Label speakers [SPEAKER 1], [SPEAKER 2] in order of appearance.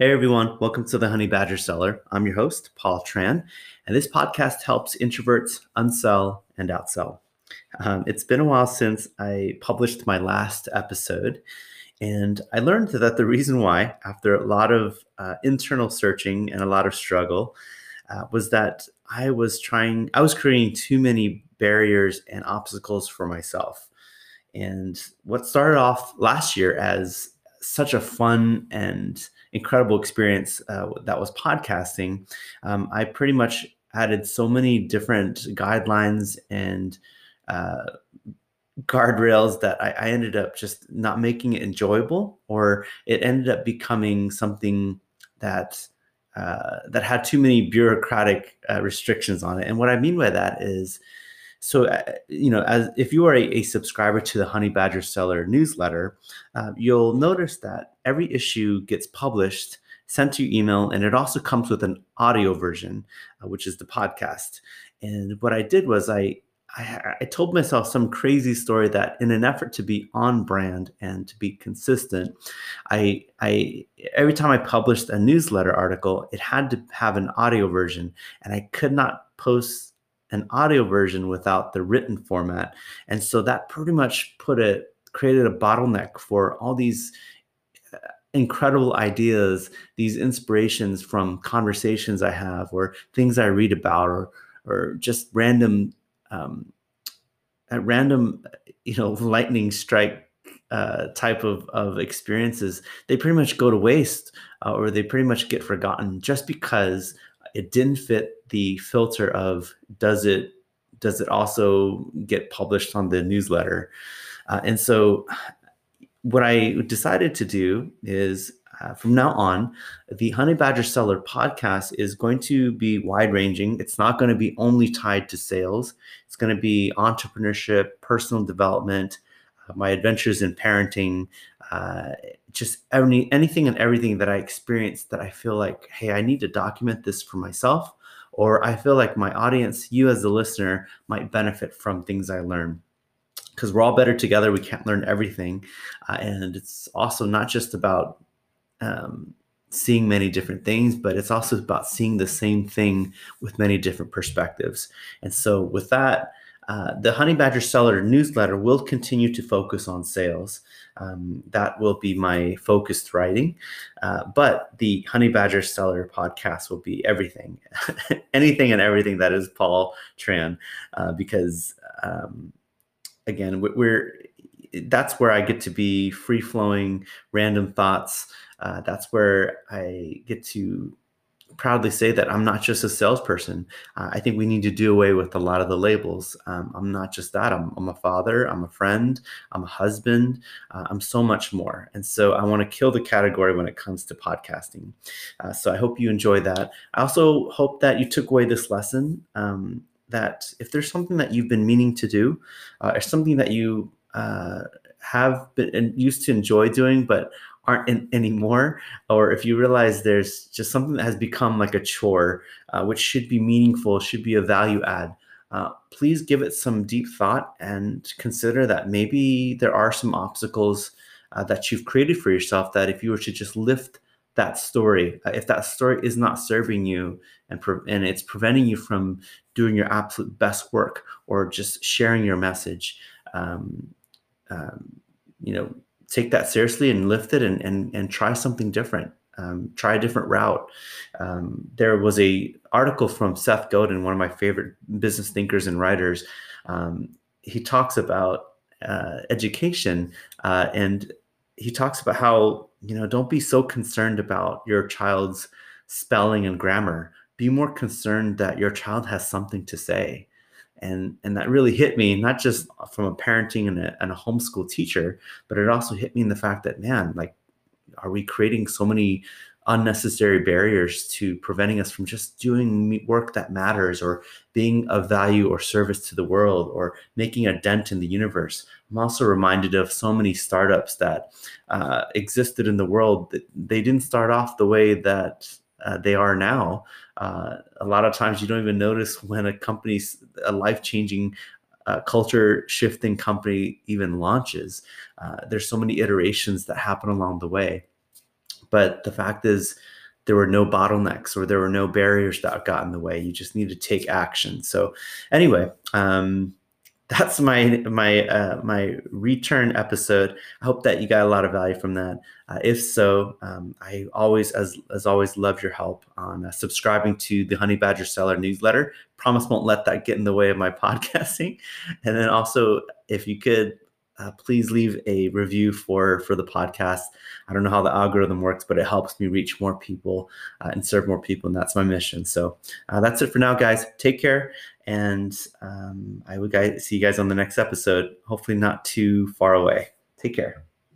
[SPEAKER 1] Hey everyone, welcome to the Honey Badger Seller. I'm your host, Paul Tran, and this podcast helps introverts unsell and outsell. Um, it's been a while since I published my last episode, and I learned that the reason why, after a lot of uh, internal searching and a lot of struggle, uh, was that I was trying, I was creating too many barriers and obstacles for myself. And what started off last year as such a fun and incredible experience uh, that was podcasting, um, I pretty much added so many different guidelines and uh, guardrails that I, I, ended up just not making it enjoyable, or it ended up becoming something that uh, that had too many bureaucratic uh, restrictions on it. And what I mean by that is so, uh, you know, as if you are a, a, subscriber to the Honey Badger Seller newsletter, uh, you'll notice that every issue gets published, sent to your email, and it also comes with an audio version, uh, which is the podcast. And what I did was I, I, I told myself some crazy story that, in an effort to be on brand and to be consistent, I, I every time I published a newsletter article, it had to have an audio version, and I could not post an audio version without the written format. And so that pretty much put it, created a bottleneck for all these uh, incredible ideas, these inspirations from conversations I have or things I read about or, or just random, um, at random, you know, lightning strike uh, type of, of experiences, they pretty much go to waste uh, or they pretty much get forgotten just because it didn't fit the filter of does it does it also get published on the newsletter? Uh, and so what i decided to do is uh, from now on the honey badger seller podcast is going to be wide ranging it's not going to be only tied to sales. It's going to be entrepreneurship personal development uh, my adventures in parenting uh, just any anything and everything that I experienced that I feel like, hey, I need to document this for myself, or I feel like my audience, you as the listener, might benefit from things I learn. Because we're all better together. We can't learn everything, uh, and it's also not just about um, seeing many different things, but it's also about seeing the same thing with many different perspectives. And so, with that, uh, the Honey Badger Seller newsletter will continue to focus on sales. Um, that will be my focused writing. Uh, but the Honey Badger Seller podcast will be everything, anything and everything that is Paul Tran, uh, because um, again, we're that's where I get to be free flowing, random thoughts. Uh, that's where I get to proudly say that I'm not just a salesperson. Uh, I think we need to do away with a lot of the labels. Um, I'm not just that. I'm, I'm, a father. I'm a friend. I'm a husband. Uh, I'm so much more. And so I want to kill the category when it comes to podcasting. Uh, so I hope you enjoy that. I also hope that you took away this lesson. Um, that if there's something that you've been meaning to do, uh, or something that you uh, have been used to enjoy doing, but aren't in, anymore, or if you realize there's just something that has become like a chore, uh, which should be meaningful, should be a value add, uh, please give it some deep thought and consider that maybe there are some obstacles uh, that you've created for yourself that if you were to just lift that story, uh, if that story is not serving you and, pre- and it's preventing you from doing your absolute best work or just sharing your message, um, um, you know, take that seriously and lift it and and, and try something different. Um, try a different route. Um, there was a article from Seth Godin, one of my favorite business thinkers and writers. Um, he talks about uh, education uh, and he talks about how you know don't be so concerned about your child's spelling and grammar. Be more concerned that your child has something to say and and that really hit me not just from a parenting and a, and a homeschool teacher but it also hit me in the fact that man like are we creating so many unnecessary barriers to preventing us from just doing work that matters or being of value or service to the world or making a dent in the universe? I'm also reminded of so many startups that uh, existed in the world that they didn't start off the way that uh, they are now. Uh, a lot of times you don't even notice when a company's a life changing uh, culture shifting company even launches. Uh, there's so many iterations that happen along the way. But the fact is, there were no bottlenecks or there were no barriers that got in the way. You just need to take action. So, anyway, um, that's my my uh, my return episode. I hope that you got a lot of value from that. Uh, if so, um, I always, as as always, love your help on uh, subscribing to the Honey Badger Seller newsletter. Promise won't let that get in the way of my podcasting. And then also, if you could uh, please leave a review for for the podcast. I don't know how the algorithm works, but it helps me reach more people uh, and serve more people, and that's my mission. So uh, that's it for now, guys. Take care, and um, I will guys see you guys on the next episode. Hopefully, not too far away. Take care.